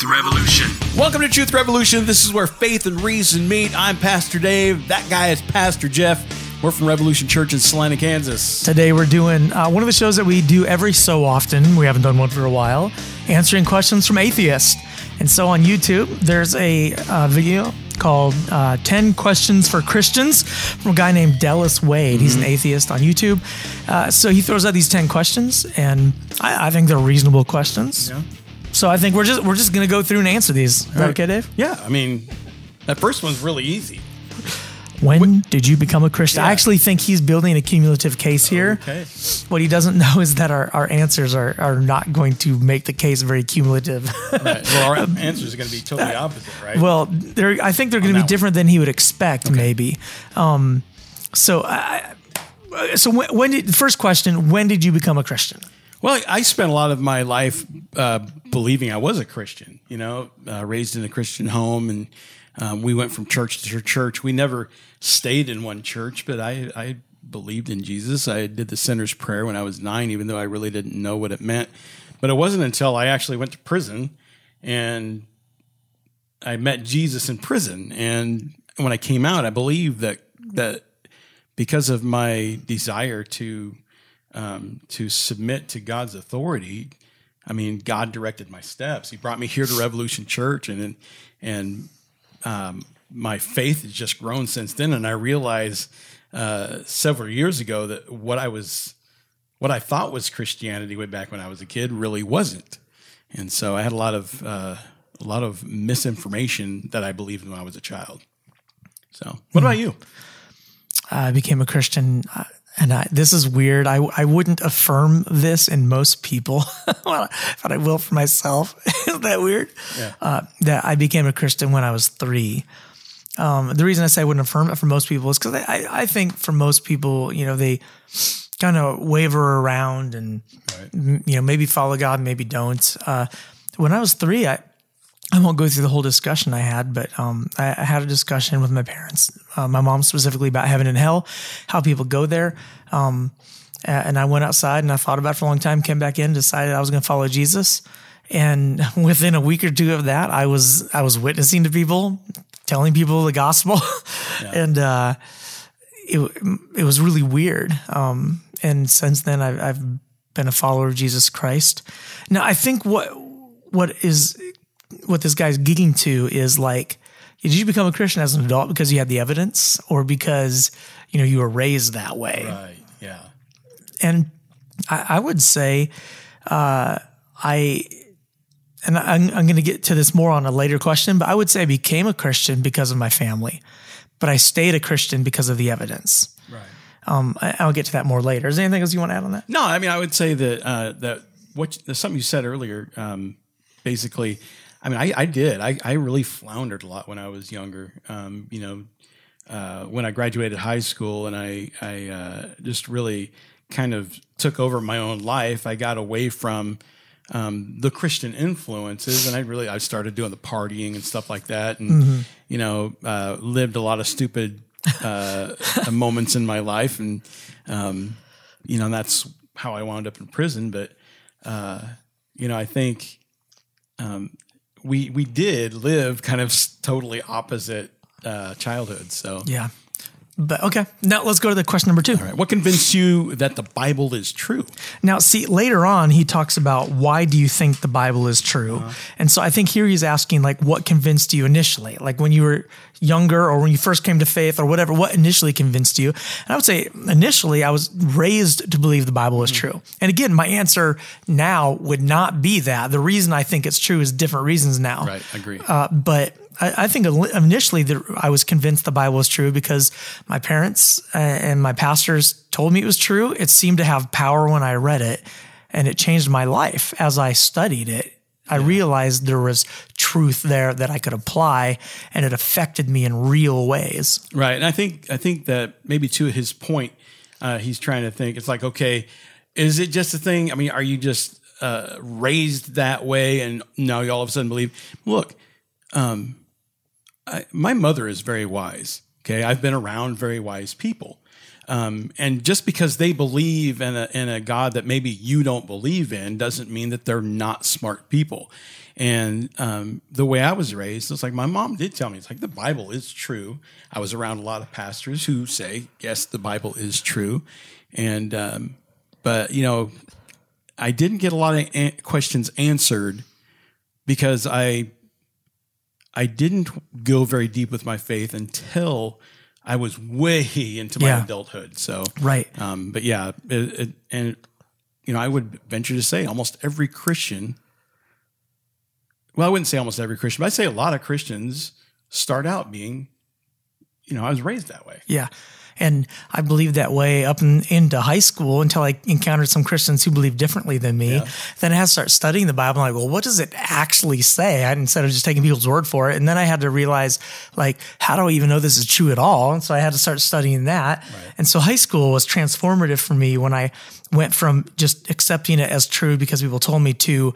Truth Revolution. Welcome to Truth Revolution. This is where faith and reason meet. I'm Pastor Dave. That guy is Pastor Jeff. We're from Revolution Church in Salina, Kansas. Today we're doing uh, one of the shows that we do every so often. We haven't done one for a while, answering questions from atheists. And so on YouTube, there's a uh, video called uh, 10 Questions for Christians from a guy named Dallas Wade. He's an atheist on YouTube. Uh, so he throws out these 10 questions, and I, I think they're reasonable questions. Yeah. So I think we're just we're just gonna go through and answer these. Is that okay, Dave? Yeah, I mean, that first one's really easy. When did you become a Christian? I actually think he's building a cumulative case here. Okay. What he doesn't know is that our, our answers are, are not going to make the case very cumulative. Right. Well, our answer is going to be totally opposite, right? well, they're, I think they're going to be one. different than he would expect, maybe. Um, so, I, I- so when, when did first question? When did you become a Christian? Well, I spent a lot of my life uh, believing I was a Christian. You know, uh, raised in a Christian home, and um, we went from church to church. We never stayed in one church, but I, I believed in Jesus. I did the sinner's prayer when I was nine, even though I really didn't know what it meant. But it wasn't until I actually went to prison and I met Jesus in prison. And when I came out, I believed that that because of my desire to um, to submit to God's authority, I mean, God directed my steps. He brought me here to Revolution Church, and and um, my faith has just grown since then. And I realized uh, several years ago that what I was, what I thought was Christianity way back when I was a kid, really wasn't. And so I had a lot of uh, a lot of misinformation that I believed when I was a child. So, what about you? I became a Christian, uh, and I, this is weird. I, I wouldn't affirm this in most people, but I will for myself. Isn't that weird? Yeah. Uh, that I became a Christian when I was three. Um, the reason I say I wouldn't affirm it for most people is because I, I, think for most people, you know, they kind of waver around and m- you know maybe follow God, maybe don't. Uh, when I was three, I I won't go through the whole discussion I had, but um, I, I had a discussion with my parents, uh, my mom specifically about heaven and hell, how people go there. Um, and I went outside and I thought about it for a long time, came back in, decided I was going to follow Jesus. And within a week or two of that, I was I was witnessing to people, telling people the gospel, and uh, it it was really weird. Um, and since then, I've, I've been a follower of Jesus Christ. Now, I think what what is what this guy's gigging to is like, did you become a Christian as an adult because you had the evidence, or because you know you were raised that way? Right. Yeah. And I, I would say, uh, I. And I'm, I'm going to get to this more on a later question, but I would say I became a Christian because of my family, but I stayed a Christian because of the evidence. Right. Um, I, I'll get to that more later. Is there anything else you want to add on that? No, I mean, I would say that uh, that what something you said earlier. Um, basically, I mean, I, I did. I, I really floundered a lot when I was younger. Um, you know, uh, when I graduated high school, and I I uh, just really kind of took over my own life. I got away from um, the Christian influences, and I really I started doing the partying and stuff like that, and you know, uh, lived a lot of stupid uh, moments in my life, and um, you know, that's how I wound up in prison. But uh, you know, I think um, we we did live kind of totally opposite uh, childhoods. So, Yeah. But okay, now let's go to the question number two. All right. what convinced you that the Bible is true? Now, see, later on, he talks about why do you think the Bible is true? And so I think here he's asking, like, what convinced you initially? Like when you were younger or when you first came to faith or whatever, what initially convinced you? And I would say initially, I was raised to believe the Bible is true. And again, my answer now would not be that. The reason I think it's true is different reasons now. Right. I agree. Uh, but I, I think initially that I was convinced the Bible was true because my parents uh, and my pastors told me it was true. It seemed to have power when I read it, and it changed my life as I studied it. I realized there was truth there that I could apply, and it affected me in real ways. Right, and I think I think that maybe to his point, uh, he's trying to think. It's like, okay, is it just a thing? I mean, are you just uh, raised that way, and now you all of a sudden believe? Look, um, I, my mother is very wise. Okay, I've been around very wise people, Um, and just because they believe in a, in a God that maybe you don't believe in doesn't mean that they're not smart people. And um, the way I was raised, it's like my mom did tell me, it's like the Bible is true. I was around a lot of pastors who say, yes, the Bible is true. And, um, but, you know, I didn't get a lot of questions answered because I I didn't go very deep with my faith until I was way into my Yeah. adulthood. So Right. um, but yeah, it, it, and you know, I would venture to say almost every Christian. Well, I wouldn't say almost every Christian, but I'd say a lot of Christians start out being, you know, I was raised that way. Yeah. And I believed that way up in, into high school until I encountered some Christians who believed differently than me. Yeah. Then I had to start studying the Bible. I'm like, well, what does it actually say? I, instead of just taking people's word for it. And then I had to realize, like, how do I even know this is true at all? And so I had to start studying that. And so high school was transformative for me when I went from just accepting it as true because people told me to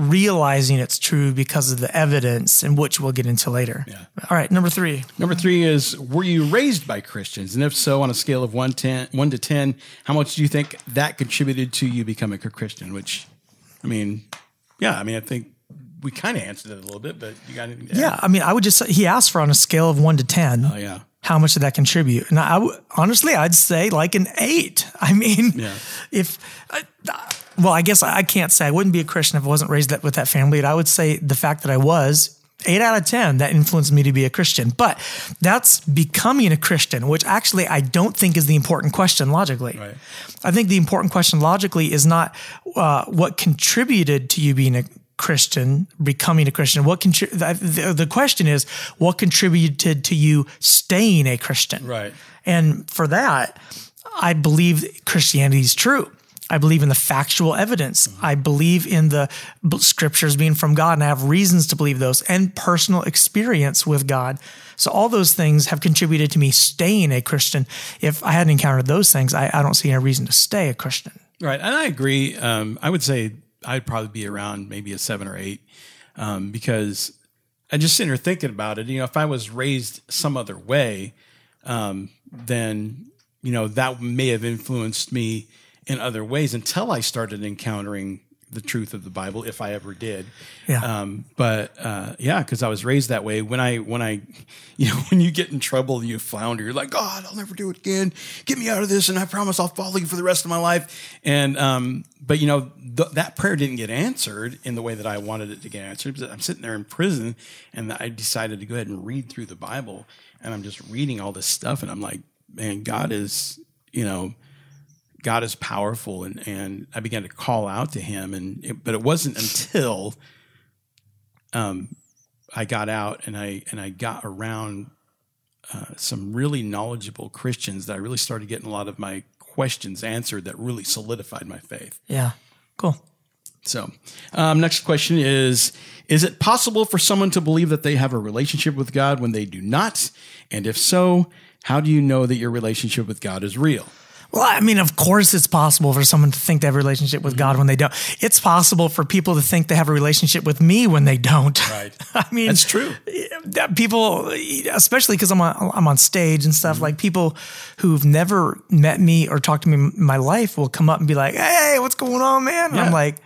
realizing it's true because of the evidence and which we'll get into later. Yeah. All right. Number three. Number three is Were you raised by Christians? And if so, on a scale of 1, 10, 1 to 10, how much do you think that contributed to you becoming a Christian? Which, I mean, yeah, I mean, I think we kind of answered it a little bit, but you got anything? Yeah, I mean, I would just say he asked for on a scale of one to ten. Oh, yeah. How much did that contribute? And I honestly, I'd say like an eight. I mean, Yeah. if uh, well, I guess I can't say I wouldn't be a Christian if I wasn't raised that, with that family. But I would say the fact that I was eight out of ten that influenced me to be a Christian. But that's becoming a Christian, which actually I don't think is the important question logically. Right. I think the important question logically is not uh, what contributed to you being a Christian, becoming a Christian. What contri- the, the, the question is what contributed to you staying a Christian? Right. And for that, I believe Christianity is true. I believe in the factual evidence. I believe in the scriptures being from God, and I have reasons to believe those and personal experience with God. So, all those things have contributed to me staying a Christian. If I hadn't encountered those things, I, I don't see any reason to stay a Christian. Right. And I agree. Um, I would say I'd probably be around maybe a seven or eight um, because I just sitting here thinking about it. You know, if I was raised some other way, um, then, you know, that may have influenced me in other ways until I started encountering the truth of the Bible, if I ever did. Yeah. Um, but uh, yeah, because I was raised that way. When I when I, you know, when you get in trouble, you flounder. You're like, God, I'll never do it again. Get me out of this, and I promise I'll follow you for the rest of my life. And um, but you know th- that prayer didn't get answered in the way that I wanted it to get answered. I'm sitting there in prison, and I decided to go ahead and read through the Bible, and I'm just reading all this stuff, and I'm like, man, God is, you know. God is powerful, and, and I began to call out to Him, and it, but it wasn't until um, I got out and I and I got around uh, some really knowledgeable Christians that I really started getting a lot of my questions answered that really solidified my faith. Yeah. Cool. So, um, next question is Is it possible for someone to believe that they have a relationship with God when they do not? And if so, how do you know that your relationship with God is real? Well, I mean, of course, it's possible for someone to think they have a relationship with God when they don't. It's possible for people to think they have a relationship with me when they don't. Right. I mean, That's true. that people, especially because I'm on, I'm on stage and stuff, like people who've never met me or talked to me in my life will come up and be like, Hey, what's going on, man? And Yeah. I'm like,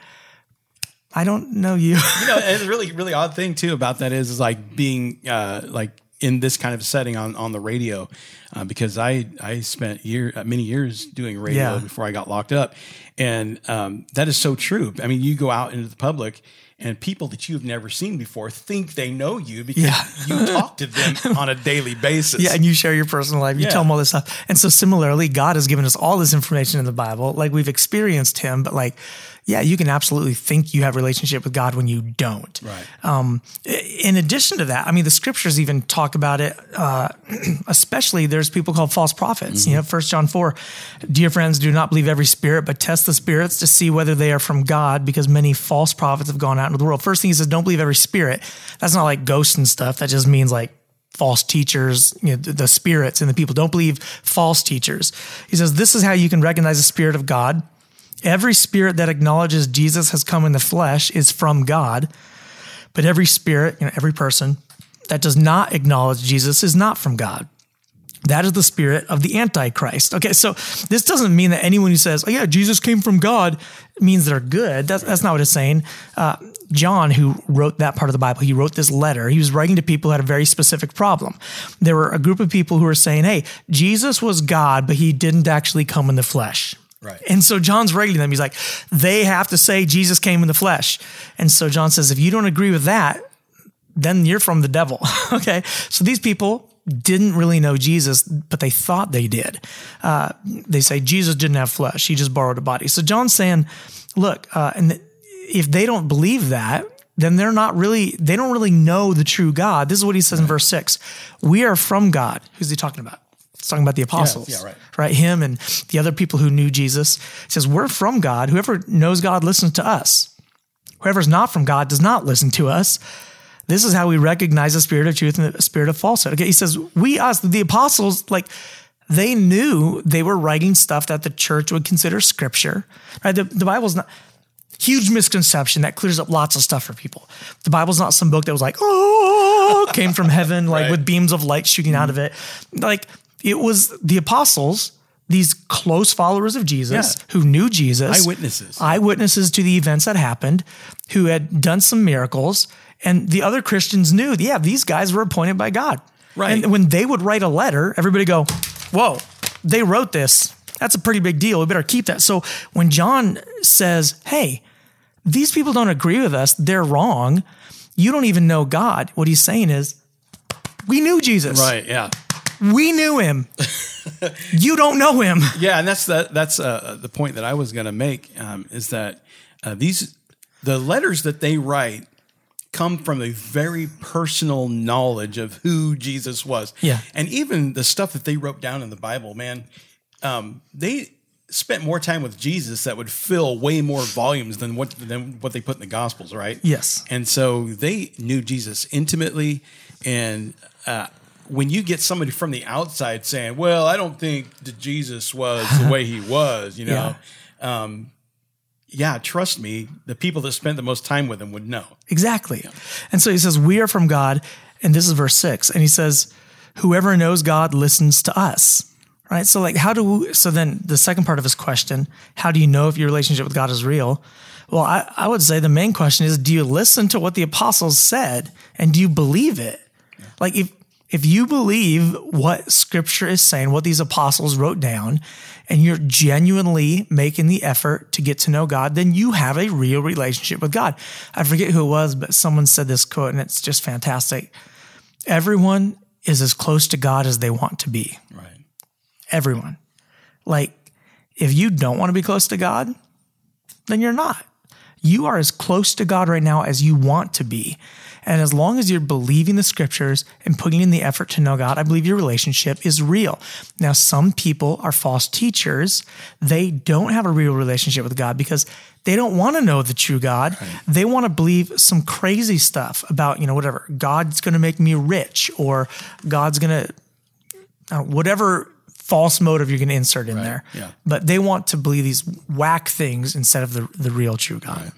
I don't know you. you know, and the really, really odd thing too about that is, is like being uh, like in this kind of setting on, on the radio, uh, because I I spent year uh, many years doing radio Yeah. before I got locked up, and um, that is so true. I mean, you go out into the public. And people that you've never seen before think they know you because Yeah. you talk to them on a daily basis. Yeah, and you share your personal life. You Yeah. tell them all this stuff. And so similarly, God has given us all this information in the Bible. Like we've experienced him, but like, yeah, you can absolutely think you have relationship with God when you don't. Right. Um, in addition to that, I mean, the scriptures even talk about it. Uh, especially, there's people called false prophets. You know, First John four, dear friends, do not believe every spirit, but test the spirits to see whether they are from God, because many false prophets have gone out into the world. First thing he says, don't believe every spirit. That's not like ghosts and stuff. That just means like false teachers, you know, the, the spirits and the people. Don't believe false teachers. He says, this is how you can recognize the spirit of God. Every spirit that acknowledges Jesus has come in the flesh is from God, but every spirit, you know, every person that does not acknowledge Jesus is not from God. That is the spirit of the Antichrist. Okay, so this doesn't mean that anyone who says, "Oh yeah, Jesus came from God," means they're good. That's that's not what it's saying. Uh, John, who wrote that part of the Bible, he wrote this letter. He was writing to people who had a very specific problem. There were a group of people who were saying, "Hey, Jesus was God, but he didn't actually come in the flesh." Right. And so John's writing them. He's like, they have to say Jesus came in the flesh. And so John says, if you don't agree with that, then you're from the devil. okay. So these people didn't really know Jesus, but they thought they did. Uh, they say Jesus didn't have flesh; he just borrowed a body. So John's saying, look, uh, and if they don't believe that, then they're not really they don't really know the true God. This is what he says in verse six: "We are from God." Who's he talking about? He's talking about the apostles, yeah, right. right? Him and the other people who knew Jesus. He says, "We're from God. Whoever knows God listens to us. Whoever's not from God does not listen to us." This is how we recognize the spirit of truth and the spirit of falsehood. Okay, he says, we, us, the apostles, like, they knew they were writing stuff that the church would consider scripture, right? The, the Bible's not, huge misconception that clears up lots of stuff for people. The Bible's not some book that was like, oh, came from heaven, like Right. with beams of light shooting out mm-hmm. of it. Like, it was the apostles, these close followers of Jesus Yeah. who knew Jesus, Eyewitnesses. eyewitnesses to the events that happened, who had done some miracles, and the other Christians knew, yeah, these guys were appointed by God. Right. And when they would write a letter, everybody go, whoa, they wrote this. That's a pretty big deal. We better keep that. So when John says, hey, these people don't agree with us, they're wrong. You don't even know God. What he's saying is, we knew Jesus. Right. Yeah. We knew him. you don't know him. Yeah, and that's the that's uh, the point that I was going to make um, is that uh, these the letters that they write come from a very personal knowledge of who Jesus was. Yeah. and even the stuff that they wrote down in the Bible, man, um, they spent more time with Jesus that would fill way more volumes than what than what they put in the Gospels, right? Yes. and so they knew Jesus intimately, and. Uh, when you get somebody from the outside saying, "Well, I don't think that Jesus was the way he was," you know, um, yeah, trust me, the people that spent the most time with him would know. Exactly. And so he says, We are from God. And this is verse six. And he says, Whoever knows God listens to us. Right. So, like, how do we, so then the second part of his question, how do you know if your relationship with God is real? Well, I, I would say the main question is, do you listen to what the apostles said and do you believe it? Like, if, if you believe what scripture is saying, what these apostles wrote down, and you're genuinely making the effort to get to know God, then you have a real relationship with God. I forget who it was, but someone said this quote, and it's just fantastic. Everyone is as close to God as they want to be. Right. Everyone. Like, if you don't want to be close to God, then you're not. You are as close to God right now as you want to be. And as long as you're believing the scriptures and putting in the effort to know God, I believe your relationship is real. Now, some people are false teachers. They don't have a real relationship with God because they don't want to know the true God. They want to believe some crazy stuff about, you know, whatever. God's going to make me rich or God's going to uh, whatever false motive you're going to insert in there. yeah. But they want to believe these whack things instead of the, the real true God.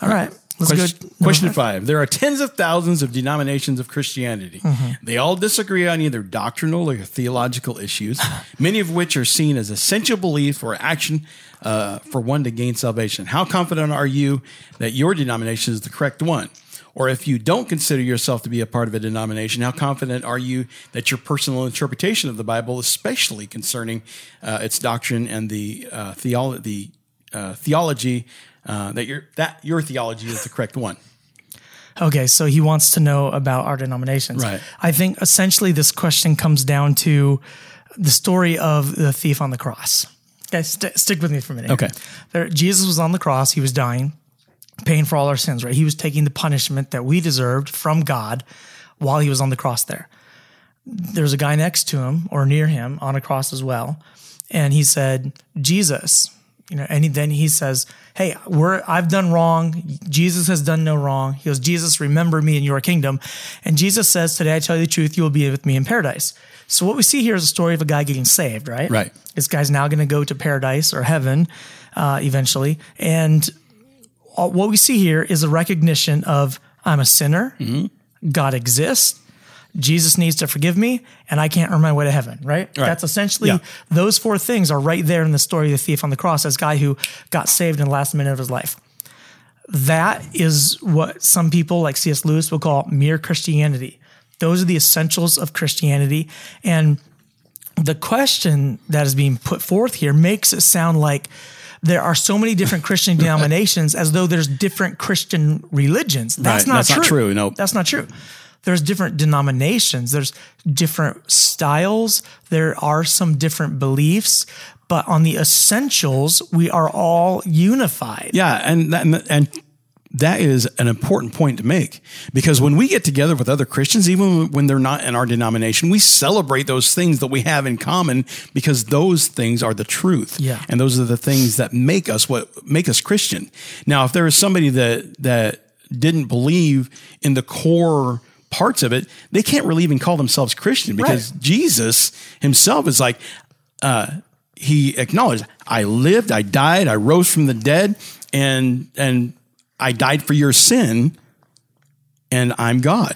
All right. Question, question five. There are tens of thousands of denominations of Christianity. They all disagree on either doctrinal or theological issues, many of which are seen as essential belief or action uh, for one to gain salvation. How confident are you that your denomination is the correct one? Or if you don't consider yourself to be a part of a denomination, how confident are you that your personal interpretation of the Bible, especially concerning uh, its doctrine and the uh, theolo- the uh, theology, uh, that your that your theology is the correct one? Okay, so he wants to know about our denominations. Right. I think essentially this question comes down to the story of the thief on the cross. Okay, st- stick with me for a minute. Okay. There, Jesus was on the cross. He was dying, paying for all our sins. Right. He was taking the punishment that we deserved from God while he was on the cross. There. There's a guy next to him or near him on a cross as well, and he said, "Jesus." You know, and he, then he says, "Hey, we're I've done wrong. Jesus has done no wrong." He goes, "Jesus, remember me in your kingdom." And Jesus says, "Today I tell you the truth, you will be with me in paradise." So what we see here is a story of a guy getting saved, right? Right. This guy's now going to go to paradise or heaven uh, eventually, and all- what we see here is a recognition of I'm a sinner. God exists. Jesus needs to forgive me, and I can't earn my way to heaven. Right? That's essentially Yeah. those four things are right there in the story of the thief on the cross, as guy who got saved in the last minute of his life. That is what some people like C.S. Lewis will call mere Christianity. Those are the essentials of Christianity, and the question that is being put forth here makes it sound like there are so many different Christian denominations as though there's different Christian religions. That's Right. not That's true. not true. No. That's not true. There's different denominations, there's different styles, there are some different beliefs, but on the essentials, we are all unified. Yeah, and that, and that is an important point to make because when we get together with other Christians, even when they're not in our denomination, we celebrate those things that we have in common because those things are the truth. Yeah. and those are the things that make us what make us Christian. Now, if there is somebody that that didn't believe in the core parts of it, they can't really even call themselves Christian because Jesus himself is like uh, he acknowledged i lived i died i rose from the dead and and i died for your sin and i'm god.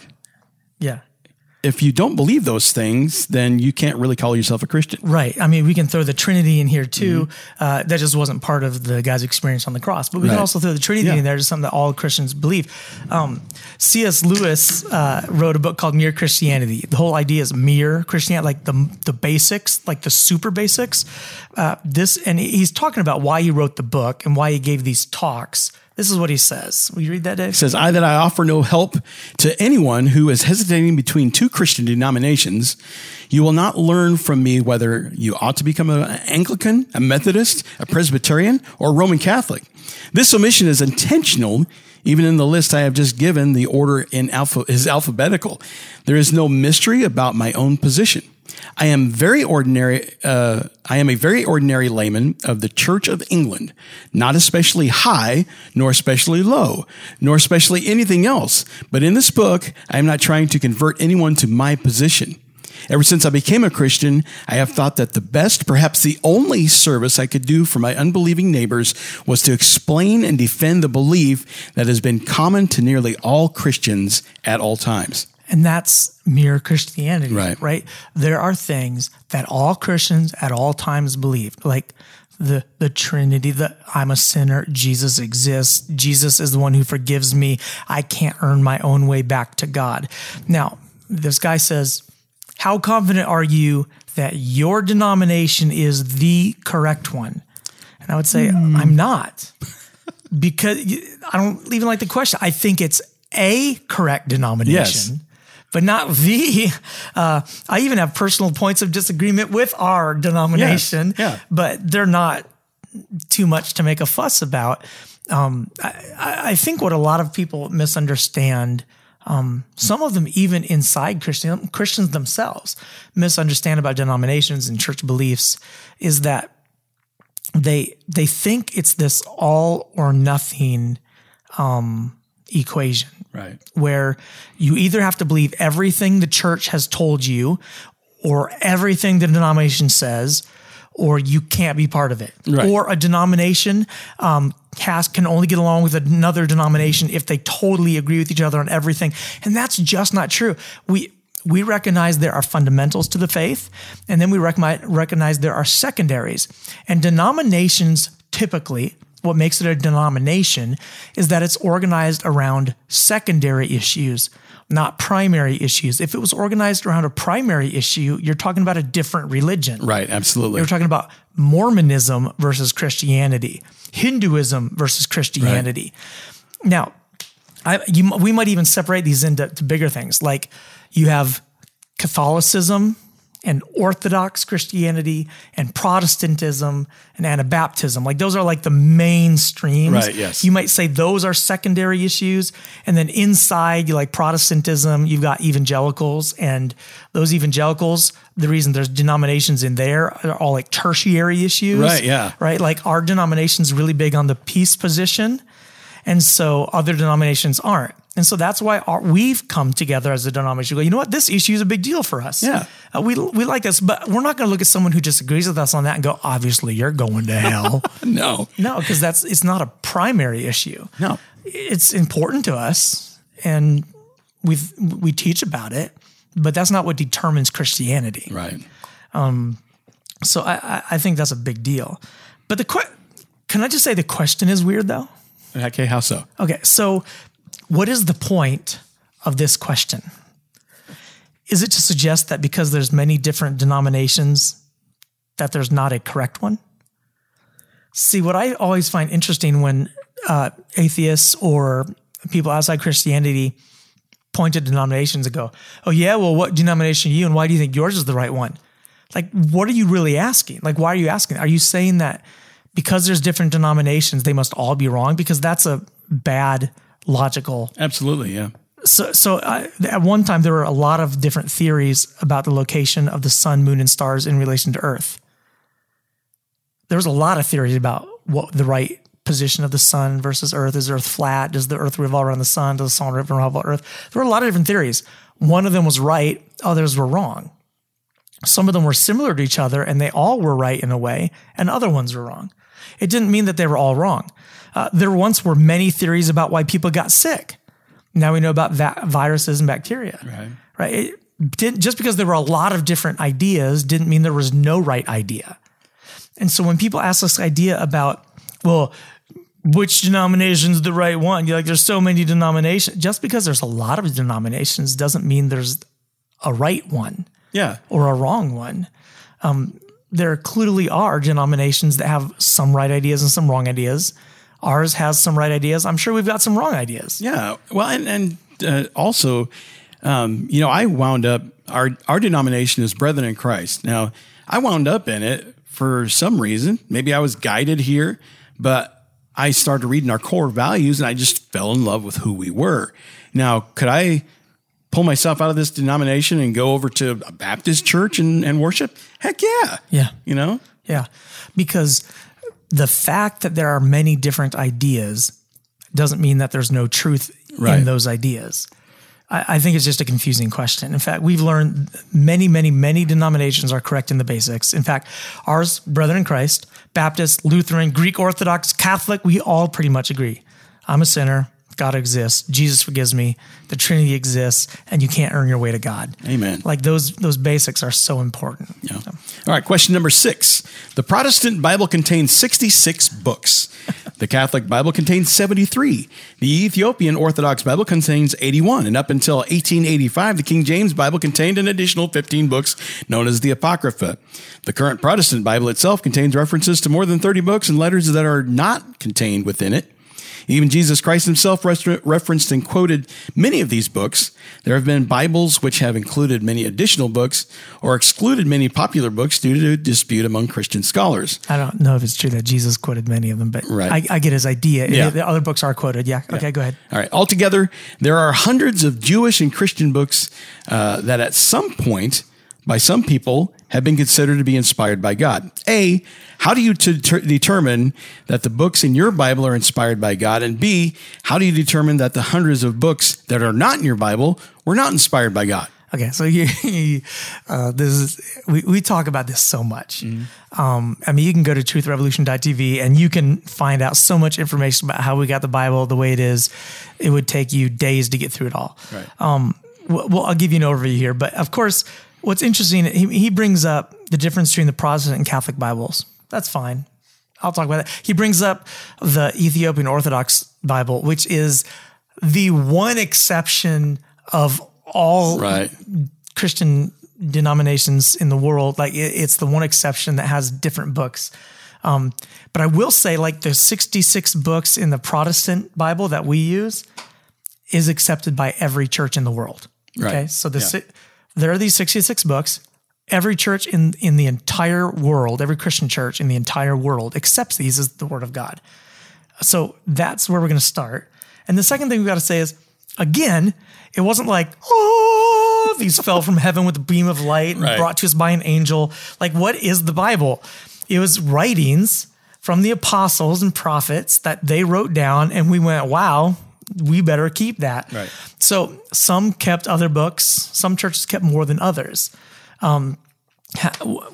If you don't believe those things then you can't really call yourself a christian Right. I mean, we can throw the Trinity in here too. Uh, that just wasn't part of the guy's experience on the cross. But we can also throw the Trinity Yeah. in there, just something that all Christians believe. Um, C.S. Lewis uh, wrote a book called Mere Christianity. The whole idea is mere Christianity, like the the basics, like the super basics. Uh, this, and he's talking about why he wrote the book and why he gave these talks. This is what he says. Will you read that, Dave? says i that i offer no help to anyone who is hesitating between two christian denominations you will not learn from me whether you ought to become an anglican a methodist a presbyterian or a roman catholic this omission is intentional even in the list i have just given the order in alpha is alphabetical there is no mystery about my own position I am very ordinary. Uh, I am a very ordinary layman of the Church of England, not especially high, nor especially low, nor especially anything else. But in this book, I am not trying to convert anyone to my position. Ever since I became a Christian, I have thought that the best, perhaps the only service I could do for my unbelieving neighbors was to explain and defend the belief that has been common to nearly all Christians at all times. And that's mere Christianity, Right. Right. There are things that all Christians at all times believed, like the the Trinity. That I'm a sinner. Jesus exists. Jesus is the one who forgives me. I can't earn my own way back to God. Now, this guy says, "How confident are you that your denomination is the correct one?" And I would say, "I'm not." because I don't even like the question. I think it's a correct denomination, Yes. but not the. Uh, I even have personal points of disagreement with our denomination, yeah. but they're not too much to make a fuss about. Um, I I think what a lot of people misunderstand. Um, some of them, even inside Christian Christians themselves, misunderstand about denominations and church beliefs, is that they they think it's this all or nothing um, equation Right. where you either have to believe everything the church has told you or everything the denomination says or you can't be part of it. Right. or a denomination um, has can only get along with another denomination if they totally agree with each other on everything. And that's just not true. We we recognize there are fundamentals to the faith and then we recognize, recognize there are secondaries. And denominations typically what makes it a denomination is that it's organized around secondary issues, not primary issues. If it was organized around a primary issue, you're talking about a different religion. Right. Absolutely. You're talking about Mormonism versus Christianity, Hinduism versus Christianity. Now, I, you, we might even separate these into to bigger things. Like you have Catholicism and Orthodox Christianity and Protestantism and Anabaptism. Like those are like the main streams. Right, yes. You might say those are secondary issues. And then inside, you like Protestantism, you've got evangelicals. And those evangelicals, the reason there's denominations in there are all like tertiary issues. Right, yeah. Right. Like our denomination's really big on the peace position. And so other denominations aren't. And so that's why our, we've come together as a denomination. Go, you know what? This issue is a big deal for us. Yeah. Uh, we, we like this, but we're not going to look at someone who disagrees with us on that and go, obviously you're going to hell. no. no, because that's, it's not a primary issue. No. It's important to us and we we teach about it, but that's not what determines Christianity. Right. Um, So I, I- I think that's a big deal. But the que- can I just say the question is weird though? Okay. How so? Okay, so what is the point of this question? Is it to suggest that because there's many different denominations that there's not a correct one? See, what I always find interesting when uh, atheists or people outside Christianity point to denominations and go, "Oh yeah, well, what denomination are you, and why do you think yours is the right one?" Like, what are you really asking? Like, why are you asking? Are you saying that because there's different denominations, they must all be wrong? Because that's a bad logical. Absolutely. Yeah. So, so I, at one time there were a lot of different theories about the location of the sun, moon, and stars in relation to Earth. There was a lot of theories about what the right position of the sun versus Earth. Is Earth flat? Does the Earth revolve around the sun? Does the sun revolve around Earth? There were a lot of different theories. One of them was right. Others were wrong. Some of them were similar to each other, and they all were right in a way, and other ones were wrong. It didn't mean that they were all wrong. Uh, there once were many theories about why people got sick. Now we know about va- viruses and bacteria. Right. Right. It didn't, just because there were a lot of different ideas didn't mean there was no right idea. And so when people ask this idea about, well, which denomination's the right one? You're like, there's so many denominations. Just because there's a lot of denominations doesn't mean there's a right one Yeah. or a wrong one. Um, there clearly are denominations that have some right ideas and some wrong ideas. Ours has some right ideas. I'm sure we've got some wrong ideas. Yeah. Well, and and uh, also, um, you know, I wound up our our denomination is Brethren in Christ. Now, I wound up in it for some reason. Maybe I was guided here, but I started reading our core values, and I just fell in love with who we were. Now, could I? Pull myself out of this denomination and go over to a Baptist church and, and worship? Heck yeah. Yeah. You know? Yeah. Because the fact that there are many different ideas doesn't mean that there's no truth Right. in those ideas. I, I think it's just a confusing question. In fact, we've learned many, many, many denominations are correct in the basics. In fact, ours, Brethren in Christ, Baptist, Lutheran, Greek Orthodox, Catholic, we all pretty much agree. I'm a sinner. God exists. Jesus forgives me. The Trinity exists, and you can't earn your way to God. Amen. Like those, those basics are so important. Yeah. All right, question number six. The Protestant Bible contains 66 books. The Catholic Bible contains 73. The Ethiopian Orthodox Bible contains 81. And up until 1885, the King James Bible contained an additional 15 books known as the Apocrypha. The current Protestant Bible itself contains references to more than 30 books and letters that are not contained within it. Even Jesus Christ himself referenced and quoted many of these books. There have been Bibles which have included many additional books or excluded many popular books due to dispute among Christian scholars. I don't know if it's true that Jesus quoted many of them, but Right. I, I get his idea. Yeah. The other books are quoted. Yeah. Okay, go ahead. All right. Altogether, there are hundreds of Jewish and Christian books uh, that at some point, by some people, have been considered to be inspired by God. A, how do you t- ter- determine that the books in your Bible are inspired by God? And B, how do you determine that the hundreds of books that are not in your Bible were not inspired by God? Okay, so you, uh, this is we, we talk about this so much. Um, I mean, you can go to truthrevolution.tv and you can find out so much information about how we got the Bible the way it is. It would take you days to get through it all. Right. Um, well, I'll give you an overview here, but of course, what's interesting, he, he brings up the difference between the Protestant and Catholic Bibles. That's fine. I'll talk about that. He brings up the Ethiopian Orthodox Bible, which is the one exception of all Right. Christian denominations in the world. Like it, it's the one exception that has different books. Um, but I will say, like the 66 books in the Protestant Bible that we use is accepted by every church in the world. Right. Okay. So the, Yeah. There are these 66 books. Every church in, in the entire world, every Christian church in the entire world accepts these as the word of God. So that's where we're going to start. And the second thing we've got to say is, again, it wasn't like, oh, these fell from heaven with a beam of light and Right. brought to us by an angel. Like, what is the Bible? It was writings from the apostles and prophets that they wrote down, and we went, wow, we better keep that. Right. So some kept other books. Some churches kept more than others. Um,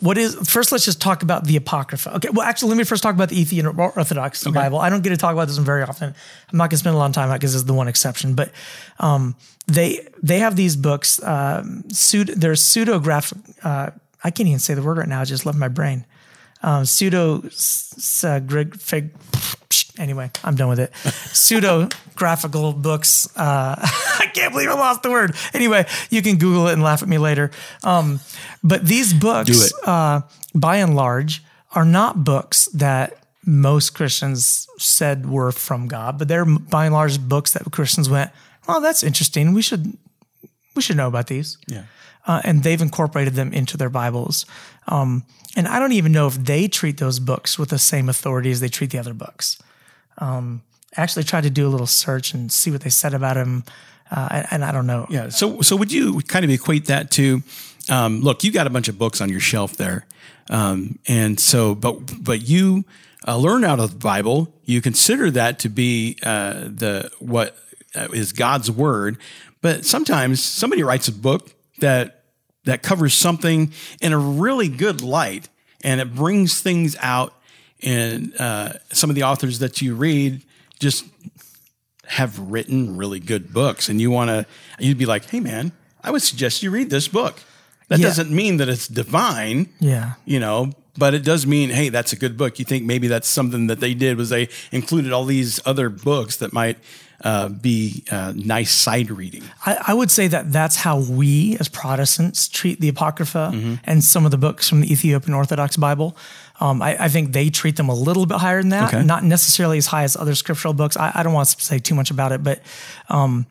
what is first let's just talk about the apocrypha okay well actually let me first talk about the ethiopian orthodox okay. bible i don't get to talk about this one very often i'm not going to spend a lot of time on it because it's the one exception but um, they they have these books um, pseudo, there's pseudographic uh, i can't even say the word right now it just left my brain um, pseudo uh, fig, anyway i'm done with it pseudo graphical books uh, i can't believe i lost the word anyway you can google it and laugh at me later um, but these books, uh, by and large, are not books that most Christians said were from God, but they're by and large books that Christians went, "Oh, that's interesting. We should we should know about these." Yeah. Uh, and they've incorporated them into their Bibles. Um, and I don't even know if they treat those books with the same authority as they treat the other books. Um, I actually tried to do a little search and see what they said about him, uh, and, and I don't know. Yeah. So, so would you kind of equate that to um, look, you got a bunch of books on your shelf there, um, and so, but but you uh, learn out of the Bible. You consider that to be uh, the what uh, God's word, but sometimes somebody writes a book that that covers something in a really good light, and it brings things out. And uh, some of the authors that you read just have written really good books, and you want to, you'd be like, "Hey, man, I would suggest you read this book." That yeah. doesn't mean that it's divine. Yeah. You know, but it does mean, hey, that's a good book. You think maybe that's something that they did was they included all these other books that might uh, be uh, nice side reading. I, I, would say that that's how we as Protestants treat the Apocrypha mm-hmm. and some of the books from the Ethiopian Orthodox Bible. Um, I, I, think they treat them a little bit higher than that, okay. not necessarily as high as other scriptural books. I, I, don't want to say too much about it, but um,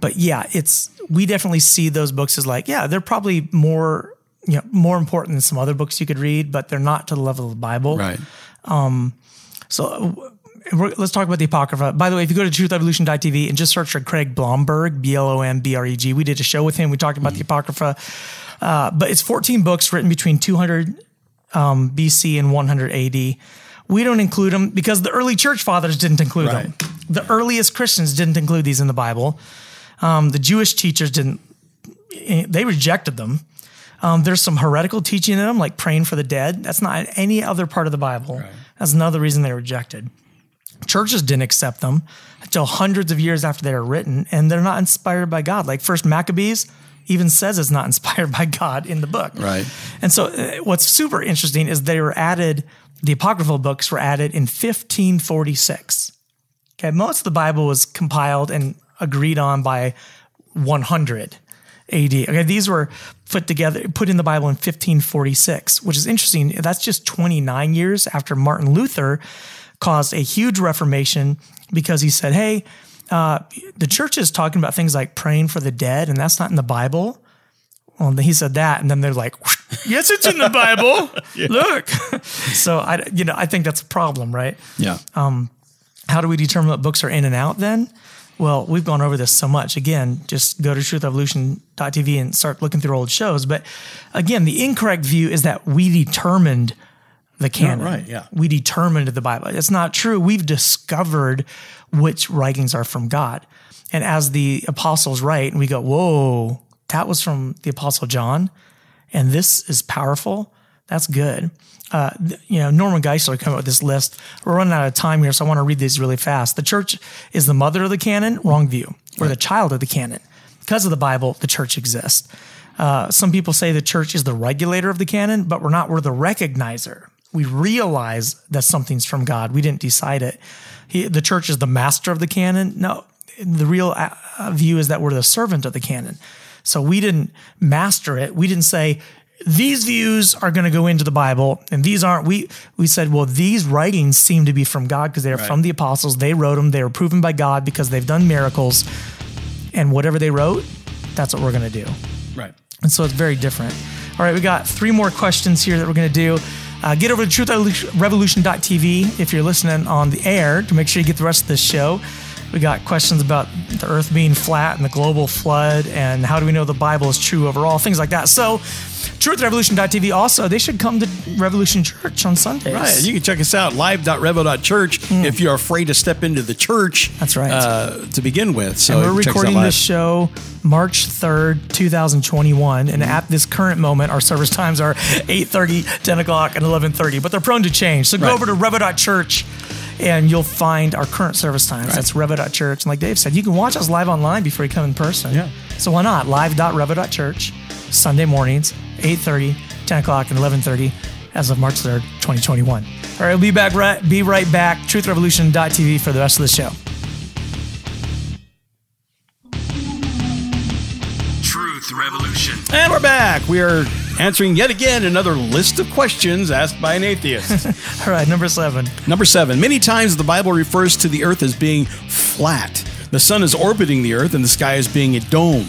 but yeah, it's we definitely see those books as like, yeah, they're probably more, you know, more important than some other books you could read, but they're not to the level of the Bible. Right. Um, so let's talk about the Apocrypha. By the way, if you go to truthrevolution.tv and just search for Craig Blomberg, B L O M B R E G, we did a show with him. We talked about mm. the Apocrypha. Uh, but it's 14 books written between 200 um, BC and 100 AD. We don't include them because the early church fathers didn't include right. them. The earliest Christians didn't include these in the Bible. Um, the Jewish teachers didn't, they rejected them. Um, there's some heretical teaching in them, like praying for the dead. That's not any other part of the Bible. Right. That's another reason they rejected. Churches didn't accept them until hundreds of years after they were written, and they're not inspired by God. Like First Maccabees even says it's not inspired by God in the book. Right. And so, uh, what's super interesting is they were added. The apocryphal books were added in 1546. Okay, most of the Bible was compiled and agreed on by 100 AD. Okay, these were put together, put in the Bible in 1546, which is interesting. That's just 29 years after Martin Luther caused a huge reformation because he said, "Hey, uh, the church is talking about things like praying for the dead, and that's not in the Bible." Well, he said that, and then they're like, "Yes, it's in the Bible. yeah. Look." so I, you know, I think that's a problem, right? Yeah. Um, how do we determine what books are in and out then? Well, we've gone over this so much. Again, just go to truthrevolution.tv and start looking through old shows. But again, the incorrect view is that we determined the canon. right, yeah. We determined the Bible. It's not true. We've discovered which writings are from God. And as the apostles write, and we go, whoa, that was from the apostle John, and this is powerful. That's good uh, you know, Norman Geisler came up with this list. We're running out of time here, so I want to read these really fast. The church is the mother of the canon, wrong view. We're the child of the canon. Because of the Bible, the church exists. Uh, some people say the church is the regulator of the canon, but we're not. We're the recognizer. We realize that something's from God. We didn't decide it. He, the church is the master of the canon. No, the real uh, view is that we're the servant of the canon. So we didn't master it. We didn't say, these views are going to go into the Bible and these aren't. We we said, well, these writings seem to be from God because they're right. from the apostles. They wrote them. They were proven by God because they've done miracles, and whatever they wrote, that's what we're going to do. Right. And so it's very different. All right, we got three more questions here that we're going to do. Uh, get over to truthrevolution.tv if you're listening on the air to make sure you get the rest of this show. We got questions about the earth being flat and the global flood and how do we know the Bible is true overall, things like that. So, truthrevolution.tv also, they should come to Revolution Church on Sundays. Right. You can check us out live.revo.church if you're afraid to step into the church. Hmm. That's right. Uh, to begin with. So And we're check us out recording this show March 3rd, 2021. And at this current moment, our service times are 8.30, 10 o'clock, and 11.30. But they're prone to change. So go Right. over to revo.church and you'll find our current service times. That's revo.church. And like Dave said, you can watch us live online before you come in person. Yeah. So why not? Live.revo.church, Sunday mornings, 8.30, 10 o'clock, and 11.30 as of March 3rd, 2021. All right, we'll be back right, be right back. TruthRevolution.tv for the rest of the show. Truth Revolution. And we're back. We are answering yet again another list of questions asked by an atheist. All right, number seven. Number seven. Many times the Bible refers to the earth as being flat. The sun is orbiting the earth and the sky as being a dome,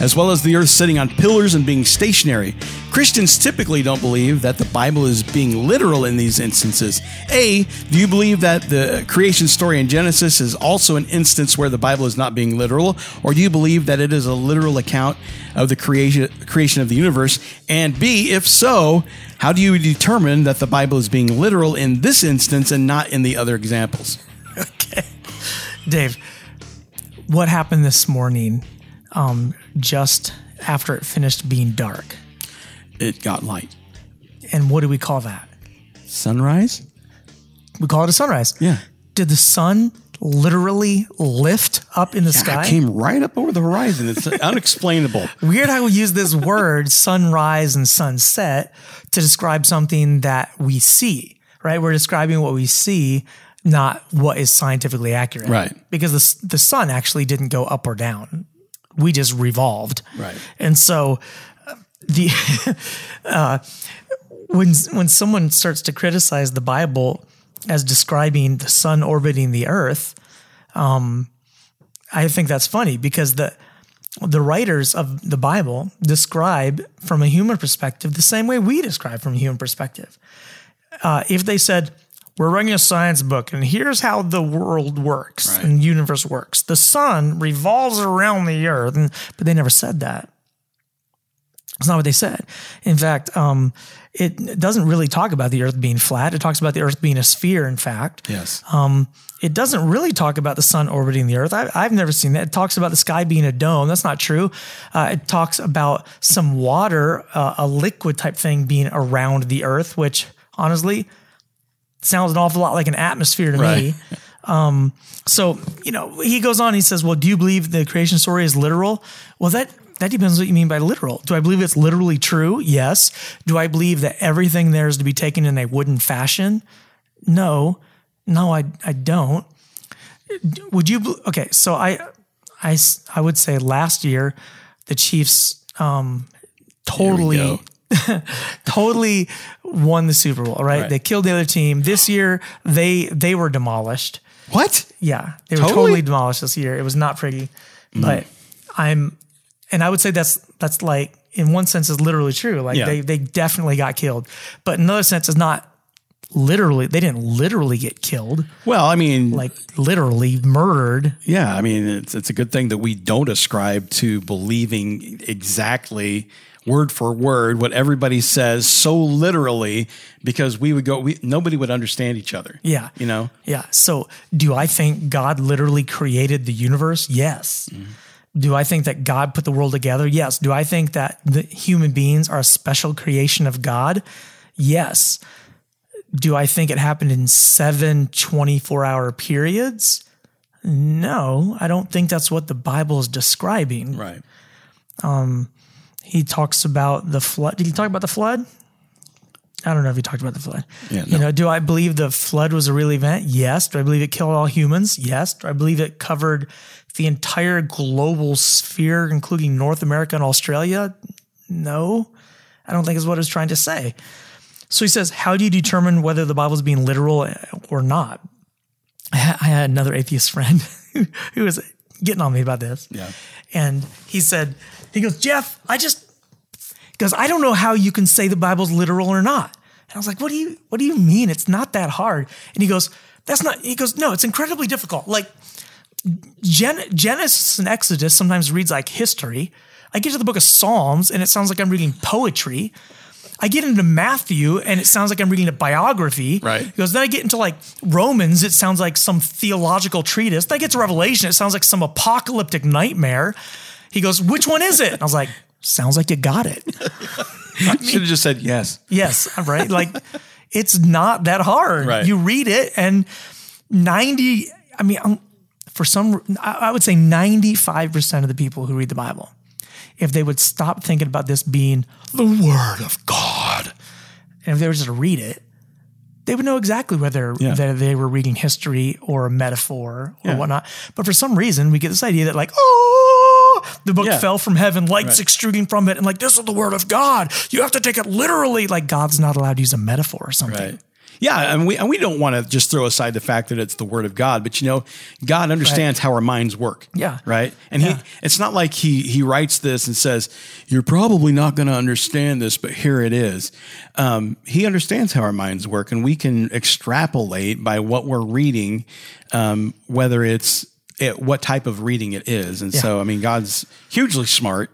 as well as the earth sitting on pillars and being stationary. Christians typically don't believe that the Bible is being literal in these instances. A, do you believe that the creation story in Genesis is also an instance where the Bible is not being literal? Or do you believe that it is a literal account of the creation, creation of the universe? And B, if so, how do you determine that the Bible is being literal in this instance and not in the other examples? Okay. Dave, what happened this morning um, just after it finished being dark? It got light. And what do we call that? Sunrise? We call it a sunrise. Yeah. Did the sun literally lift up in the sky? It came right up over the horizon. It's unexplainable. Weird how we use this word sunrise and sunset to describe something that we see, right? We're describing what we see, not what is scientifically accurate. Right. Because the, the sun actually didn't go up or down. We just revolved. Right. And so uh, the uh, when when someone starts to criticize the Bible as describing the sun orbiting the earth, um, I think that's funny because the the writers of the Bible describe from a human perspective the same way we describe from a human perspective. Uh, if they said, we're writing a science book, and here's how the world works Right. and the universe works. The sun revolves around the earth, and, but they never said that. It's not what they said. In fact, um, it doesn't really talk about the earth being flat. It talks about the earth being a sphere, in fact. Yes. Um, it doesn't really talk about the sun orbiting the earth. I, I've never seen that. It talks about the sky being a dome. That's not true. Uh, it talks about some water, uh, a liquid type thing being around the earth, which honestly sounds an awful lot like an atmosphere to me. Um, so, you know, he goes on, he says, Well, do you believe the creation story is literal? Well, that that depends what you mean by literal. Do I believe it's literally true? Yes. Do I believe that everything there is to be taken in a wooden fashion? No. No, I I don't. Would you Okay, so I I I would say last year the Chiefs um totally. totally won the Super Bowl, right? Right. They killed the other team. This year they they were demolished. What? Yeah, they were Totally? totally demolished this year. It was not pretty, mm. but I'm, and I would say that's that's like in one sense is literally true. Like Yeah. they they definitely got killed, but in another sense is not literally. They didn't literally get killed, Well, I mean, like literally murdered. yeah, I mean, it's, it's a good thing that we don't ascribe to believing exactly word for word what everybody says so literally because we would go, we, nobody would understand each other. Yeah. You know? Yeah. So, do I think God literally created the universe? Yes. Do I think that God put the world together? Yes. Do I think that the human beings are a special creation of God? Yes. Do I think it happened in seven 24 hour periods? No, I don't think that's what the Bible is describing. Right. Um, He talks about the flood. Did he talk about the flood? I don't know if he talked about the flood. Yeah, You know, do I believe the flood was a real event? Yes. Do I believe it killed all humans? Yes. Do I believe it covered the entire global sphere, including North America and Australia? No. I don't think is what it's trying to say. So he says, How do you determine whether the Bible is being literal or not? I I had another atheist friend who was getting on me about this. Yeah. And he said, he goes, Jeff, I just goes, I don't know how you can say the Bible's literal or not. And I was like, what do you what do you mean? It's not that hard. And he goes, that's not he goes, no, it's incredibly difficult. Like Gen- Genesis and Exodus sometimes reads like history. I get to the book of Psalms and it sounds like I'm reading poetry. I get into Matthew and it sounds like I'm reading a biography. Right. Because then I get into like Romans, it sounds like some theological treatise. Then I get to Revelation, it sounds like some apocalyptic nightmare. He goes, Which one is it? And I was like, Sounds like you got it. You should have just said yes. Yes, right. Like it's not that hard. Right. You read it, and ninety. I mean, um, for some, I I would say ninety-five percent of the people who read the Bible, if they would stop thinking about this being the Word of God, and if they were just to read it, they would know exactly whether Yeah. whether they were reading history or a metaphor or Yeah. whatnot. But for some reason, we get this idea that like, oh, the book Yeah. fell from heaven, lights Right. extruding from it, and like this is the word of God. You have to take it literally. Like God's not allowed to use a metaphor or something. Right. Yeah, and we and we don't want to just throw aside the fact that it's the word of God, but you know, God understands how our minds work. Yeah. Right? And Yeah. he it's not like he he writes this and says, You're probably not going to understand this, but here it is. Um, he understands how our minds work, and we can extrapolate by what we're reading, um, whether it's it, what type of reading it is. And so I mean God's hugely smart.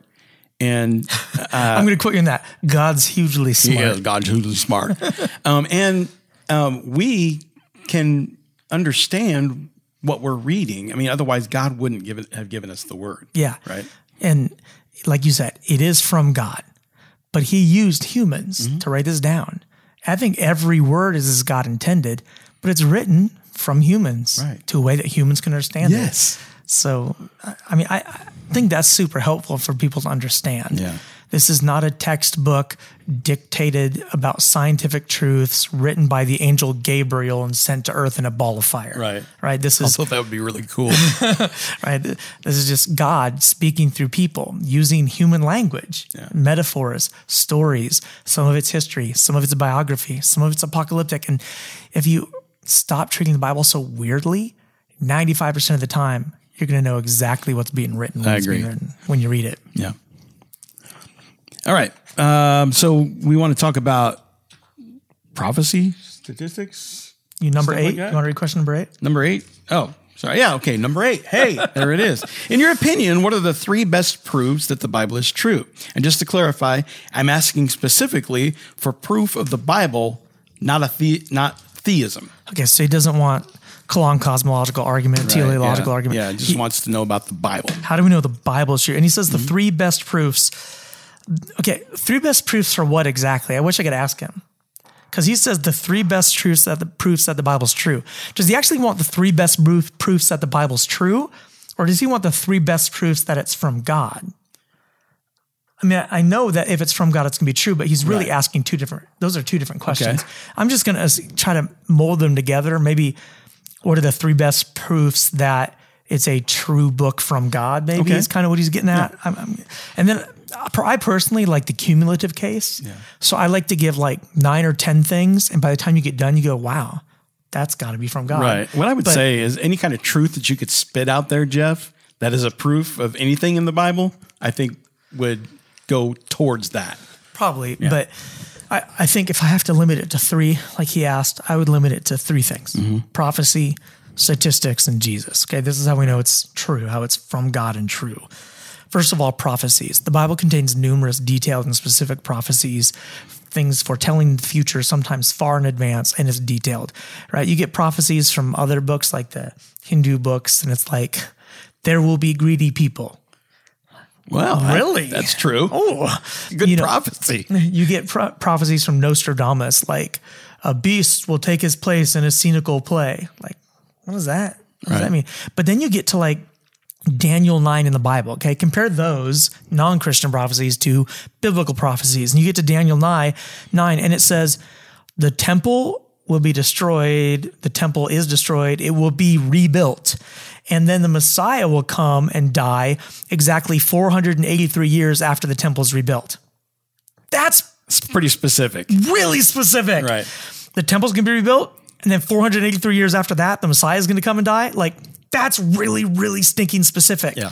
And I'm going to quote you on that. God's hugely smart. yeah, God's hugely smart. um, and um, we can understand what we're reading. I mean, otherwise, God wouldn't give it, have given us the word. Yeah. Right. And like you said, it is from God, but he used humans Mm-hmm. to write this down. I think every word is as God intended, but it's written from humans Right. to a way that humans can understand Yes. it. So, I mean, I, I think that's super helpful for people to understand. Yeah. This is not a textbook dictated about scientific truths written by the angel Gabriel and sent to earth in a ball of fire. Right. Right. This is. I thought that would be really cool. right? This is just God speaking through people using human language, metaphors, stories. Some of it's history, some of it's biography, some of it's apocalyptic. And if you stop treating the Bible so weirdly, 95% of the time, you're going to know exactly what's being written when, I it's being agree. written, when you read it. yeah. All right. Um, so we want to talk about prophecy, statistics. You number Stuff eight. like you want to read question number eight? Number eight. Oh, sorry. Yeah. Okay. Number eight. Hey, there it is. In your opinion, what are the three best proofs that the Bible is true? And just to clarify, I'm asking specifically for proof of the Bible, not a the, not theism. Okay, so he doesn't want Kalam cosmological argument, teleological yeah. argument. Yeah. He just He- wants to know about the Bible. How do we know the Bible is true? And he says Mm-hmm. the three best proofs. Okay, three best proofs for what exactly? I wish I could ask him. Because he says the three best truths that the proofs that the Bible's true. Does he actually want the three best proof, proofs that the Bible's true? Or does he want the three best proofs that it's from God? I mean, I know that if it's from God, it's going to be true, but he's really Right. asking two different, those are two different questions. I'm just going to try to mold them together. Maybe what are the three best proofs that it's a true book from God? Maybe Okay. is kind of what he's getting at. I'm, I'm- and then I personally like the cumulative case. So I like to give like nine or 10 things. And by the time you get done, you go, wow, that's got to be from God. Right. What I would But- say is any kind of truth that you could spit out there, Jeff, that is a proof of anything in the Bible, I think would go towards that. Probably. But I, I think if I have to limit it to three, like he asked, I would limit it to three things mm-hmm. prophecy, statistics, and Jesus. Okay. This is how we know it's true, how it's from God and true. First of all, prophecies. The Bible contains numerous detailed and specific prophecies, things foretelling the future, sometimes far in advance, and it's detailed, right? You get prophecies from other books like the Hindu books, and it's like, there will be greedy people. Well, that- Really? that's true. Oh, Good you know- prophecy. you get pro- prophecies from Nostradamus, like a beast will take his place in a scenical play. Like, what is that? What does that mean? But then you get to like Daniel 9 in the Bible. Okay. Compare those non Christian prophecies to biblical prophecies. And you get to Daniel 9, 9, and it says, the temple will be destroyed. The temple is destroyed. It will be rebuilt. And then the Messiah will come and die exactly 483 years after the temple's rebuilt. That's It's pretty specific. really specific. Right. The temple's gonna be rebuilt, and then 483 years after that, the Messiah is gonna come and die. Like that's really, really stinking specific. Yeah.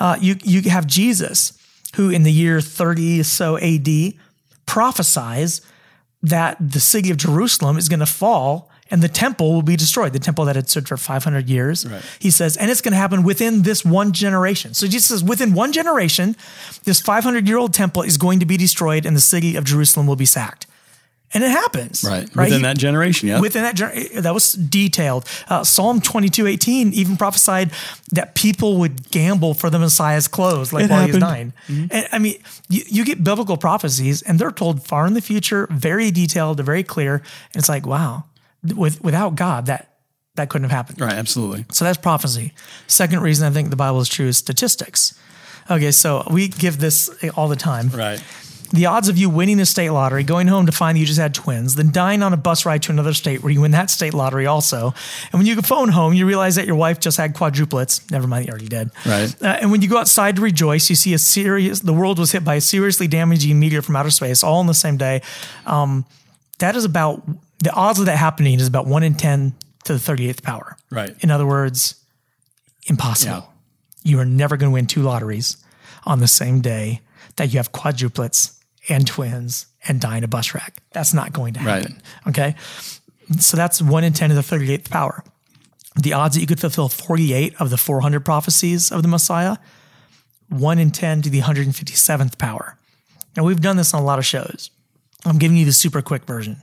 Uh, you you have Jesus, who in the year 30 or so AD prophesies that the city of Jerusalem is gonna fall and the temple will be destroyed. The temple that had stood for 500 years. Right. He says, and it's going to happen within this one generation. So Jesus says, within one generation, this 500 year old temple is going to be destroyed and the city of Jerusalem will be sacked. And it happens. Right. Within He- that generation, yeah. Within that, gener- eh, that was detailed. Uh, Psalm 22, 18 even prophesied that people would gamble for the Messiah's clothes, like It while he was happened. dying. Mm-hmm. And I mean, you, you get biblical prophecies and they're told far in the future, very detailed, very clear. And it's like, wow, with, without God, that, that couldn't have happened. right, absolutely. So that's prophecy. Second reason I think the Bible is true is statistics. Okay, so we give this eh, all the time. Right. The odds of you winning a state lottery, going home to find you just had twins, then dying on a bus ride to another state where you win that state lottery also. And when you phone home, you realize that your wife just had quadruplets. Never mind, you already did. Right. Uh, and when you go outside to rejoice, you see a serious, the world was hit by a seriously damaging meteor from outer space all in the same day. Um, that is about, the odds of that happening is about one in 10 to the 38th power. Right. In other words, impossible. You are never going to win two lotteries on the same day that you have quadruplets and twins and die in a bus wreck. That's not going to Right. happen. Okay. So that's one in 10 to the 38th power. The odds that you could fulfill 48 of the 400 prophecies of the Messiah, one in 10 to the 157th power. Now, we've done this on a lot of shows. I'm giving you the super quick version.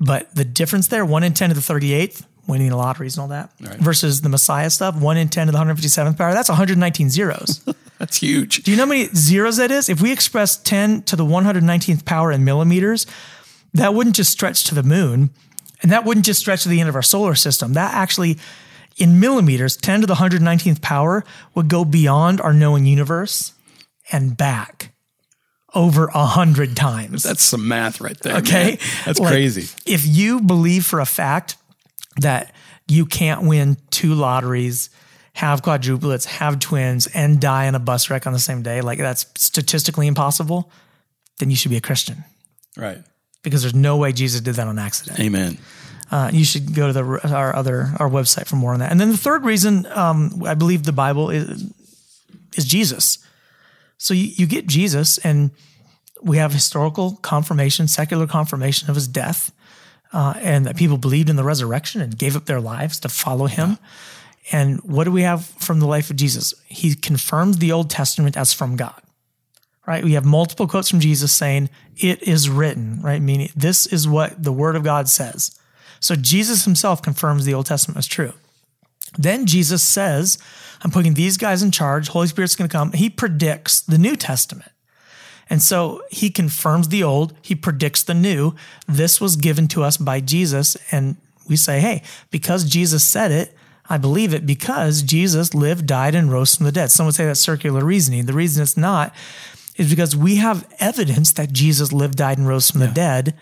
But the difference there, one in 10 to the 38th, winning the lotteries and all that, versus the Messiah stuff, one in 10 to the 157th power, that's 119 zeros. That's huge. Do you know how many zeros that is? If we express 10 to the 119th power in millimeters, that wouldn't just stretch to the moon, and that wouldn't just stretch to the end of our solar system. That actually, in millimeters, 10 to the 119th power would go beyond our known universe and back over a hundred times. That's some math right there. Okay. man. That's Like, crazy. If you believe for a fact that you can't win two lotteries, have quadruplets, have twins, and die in a bus wreck on the same day, like that's statistically impossible, then you should be a Christian Right. because there's no way Jesus did that on accident. Amen. Uh, you should go to the our other our website for more on that. And then the third reason um, I believe the Bible is is Jesus. So you, you get Jesus, and we have historical confirmation, secular confirmation of his death, uh, and that people believed in the resurrection and gave up their lives to follow him. And what do we have from the life of Jesus? He confirms the Old Testament as from God right? We have multiple quotes from Jesus saying, It is written, right? Meaning, this is what the Word of God says. So Jesus himself confirms the Old Testament is true. Then Jesus says, I'm putting these guys in charge. Holy Spirit's going to come. He predicts the New Testament. And so he confirms the old, he predicts the new. This was given to us by Jesus. And we say, hey, because Jesus said it, I believe it because Jesus lived, died, and rose from the dead. Some would say that's circular reasoning. The reason it's not is because we have evidence that Jesus lived, died, and rose from the dead.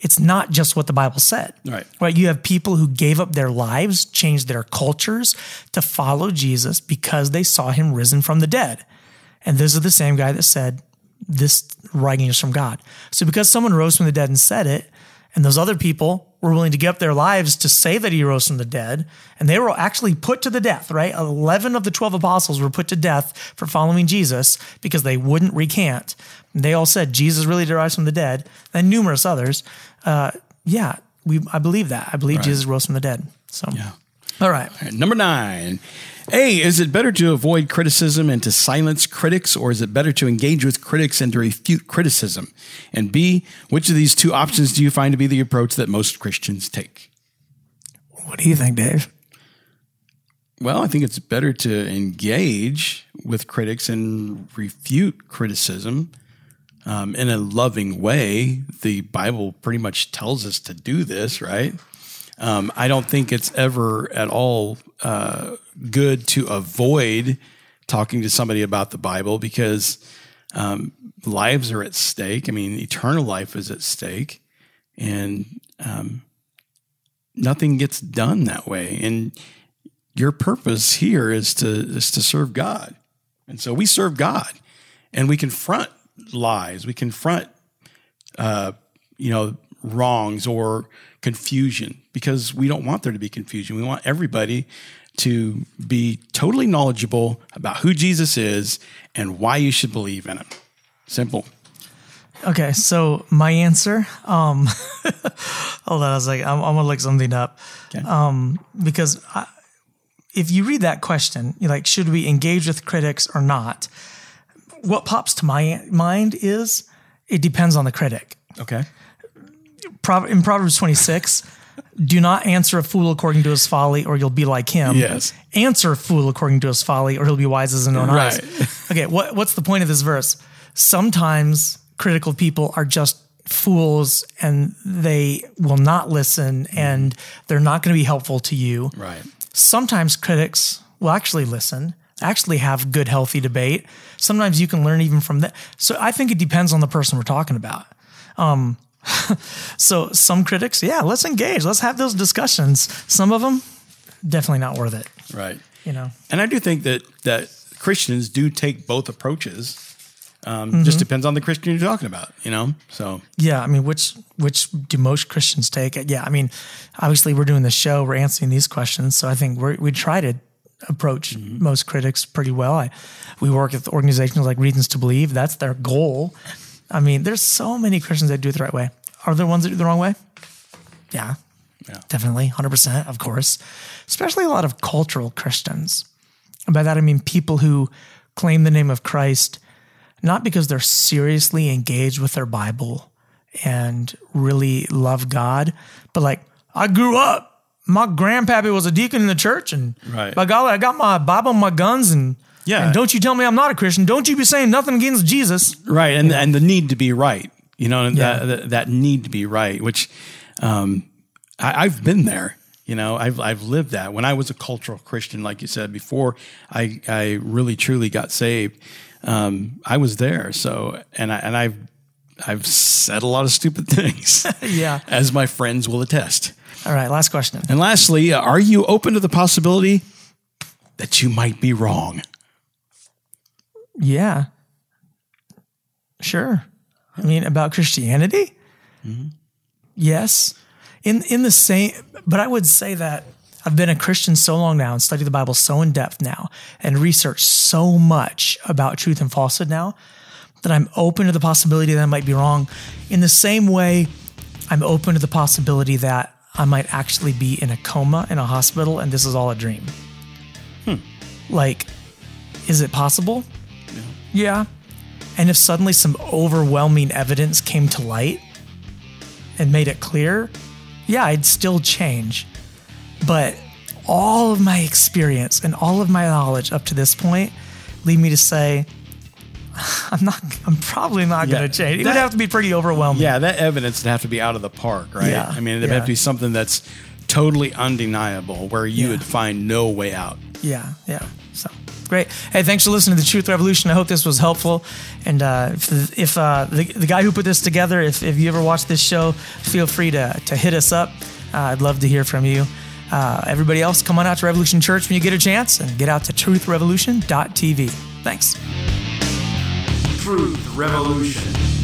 It's not just what the Bible said. Right. Right. You have people who gave up their lives, changed their cultures to follow Jesus because they saw him risen from the dead. And this is the same guy that said, This writing is from God. So because someone rose from the dead and said it, and those other people were willing to give up their lives to say that he rose from the dead, and they were actually put to the death, right? 11 of the 12 apostles were put to death for following Jesus because they wouldn't recant. They all said Jesus really did rise from the dead, and numerous others. Uh, yeah, we, I believe that. I believe Jesus rose from the dead. So, Yeah. all right. All right, number nine. A, is it better to avoid criticism and to silence critics, or is it better to engage with critics and to refute criticism? And B, which of these two options do you find to be the approach that most Christians take? What do you think, Dave? Well, I think it's better to engage with critics and refute criticism um, in a loving way. The Bible pretty much tells us to do this, right? Um, I don't think it's ever at all good to avoid talking to somebody about the Bible because um, lives are at stake. I mean, eternal life is at stake, and um, nothing gets done that way. And your purpose here is to is to serve God, and so we serve God, and we confront lies, we confront, uh, you know, wrongs or confusion because we don't want there to be confusion. We want everybody to be totally knowledgeable about who Jesus is and why you should believe in him. Simple. Okay, so my answer. Um, hold on, I was like, I'm, I'm gonna look something up. Okay. Um, because I, if you read that question, you're like, should we engage with critics or not? What pops to my mind is it depends on the critic. Okay. In Proverbs 26, do not answer a fool according to his folly, or you'll be like him. Yes. Answer a fool according to his folly, or he'll be wise as an own eyes. Right. Okay, what, what's the point of this verse? Sometimes critical people are just fools and they will not listen and they're not going to be helpful to you. Right. Sometimes critics will actually listen, actually have good, healthy debate. Sometimes you can learn even from that. So I think it depends on the person we're talking about. Um, so some critics, yeah, let's engage, let's have those discussions. Some of them, definitely not worth it. Right. You know, And I do think that that Christians do take both approaches. Um, Just mm-hmm. depends on the Christian you're talking about, you know. So Yeah, I mean, which which do most Christians take? Uh, yeah, I mean, obviously we're doing the show, we're answering these questions, so I think we we try to approach mm-hmm. most critics pretty well. I, we work with organizations like Reasons to Believe. That's their goal. I mean, there's so many Christians that do it the right way. Are there ones that do it the wrong way? Yeah, Yeah. definitely, hundred percent, of course. Especially a lot of cultural Christians. And by that I mean people who claim the name of Christ not because they're seriously engaged with their Bible and really love God, but like, I grew up, my grandpappy was a deacon in the church, and Right. by golly, I got my Bible and my guns, and Yeah. and don't you tell me I'm not a Christian. Don't you be saying nothing against Jesus. right, and and the need to be right, you know, Yeah. that, that need to be right, which um, I, I've been there. You know, I've I've lived that. When I was a cultural Christian, like you said before, I I really truly got saved. Um, I was there. So and I and I've I've said a lot of stupid things, Yeah. as my friends will attest. All right, last question. And lastly, uh, are you open to the possibility that you might be wrong? Yeah. Sure. I mean, about Christianity? Mm-hmm. Yes. In in the same but I would say that I've been a Christian so long now and studied the Bible so in depth now and researched so much about truth and falsehood now that I'm open to the possibility that I might be wrong. In the same way, I'm open to the possibility that I might actually be in a coma in a hospital and this is all a dream. Hmm. Like, is it possible? Yeah. And if suddenly some overwhelming evidence came to light and made it clear, yeah, I'd still change. But all of my experience and all of my knowledge up to this point lead me to say, I'm not, I'm probably not Yeah, going to change. It that- would have to be pretty overwhelming. Yeah, that evidence would have to be out of the park, right? Yeah, I mean, it'd yeah. have to be something that's totally undeniable where you Yeah. would find no way out. Yeah, yeah. So great. Hey, thanks for listening to the Truth Revolution. I hope this was helpful. And uh, if, if uh, the, the guy who put this together, if, if you ever watch this show, feel free to, to hit us up. Uh, I'd love to hear from you. Uh, everybody else, come on out to Revolution Church when you get a chance and get out to truthrevolution.tv. Thanks. Truth Revolution.